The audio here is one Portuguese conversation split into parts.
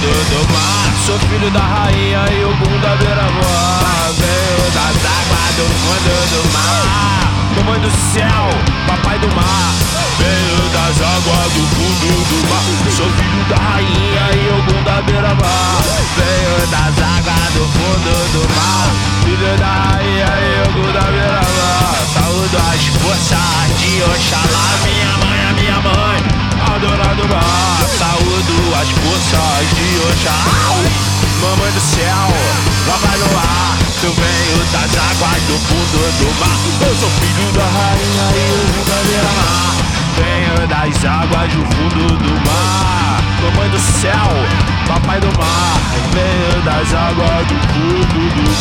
fundo do mar. Sou filho da rainha e o mundo da beira-mar Venho das águas do fundo do mar. Mamãe do céu, papai do mar. Venho das águas do fundo do mar. Sou filho da rainha e o mundo da beira-mar Venho das águas do fundo do mar. Filho da rainha e o mundo da beira-mar Saúdo as forças de Oxalá Minha mãe, a minha mãe. Adorado mar as forças de Oxalá Mamãe do céu, vai no ar. Eu venho das águas do fundo do mar. Eu sou filho da rainha e eu da beira-mar Venho das águas do fundo do mar. Mamãe do céu, papai do mar. Venho das águas do fundo do mar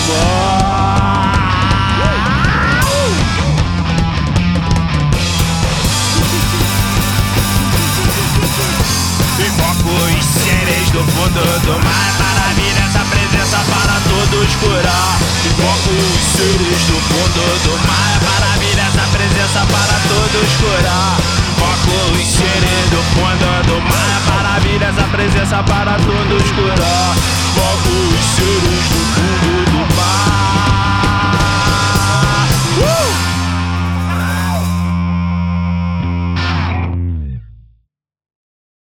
os seres do fundo do mar Maravilha essa presença para todos curar. Invoco os seres do fundo do mar Maravilha essa presença para todos curar. Invoco os seres do fundo do mar Maravilha essa presença para todos curar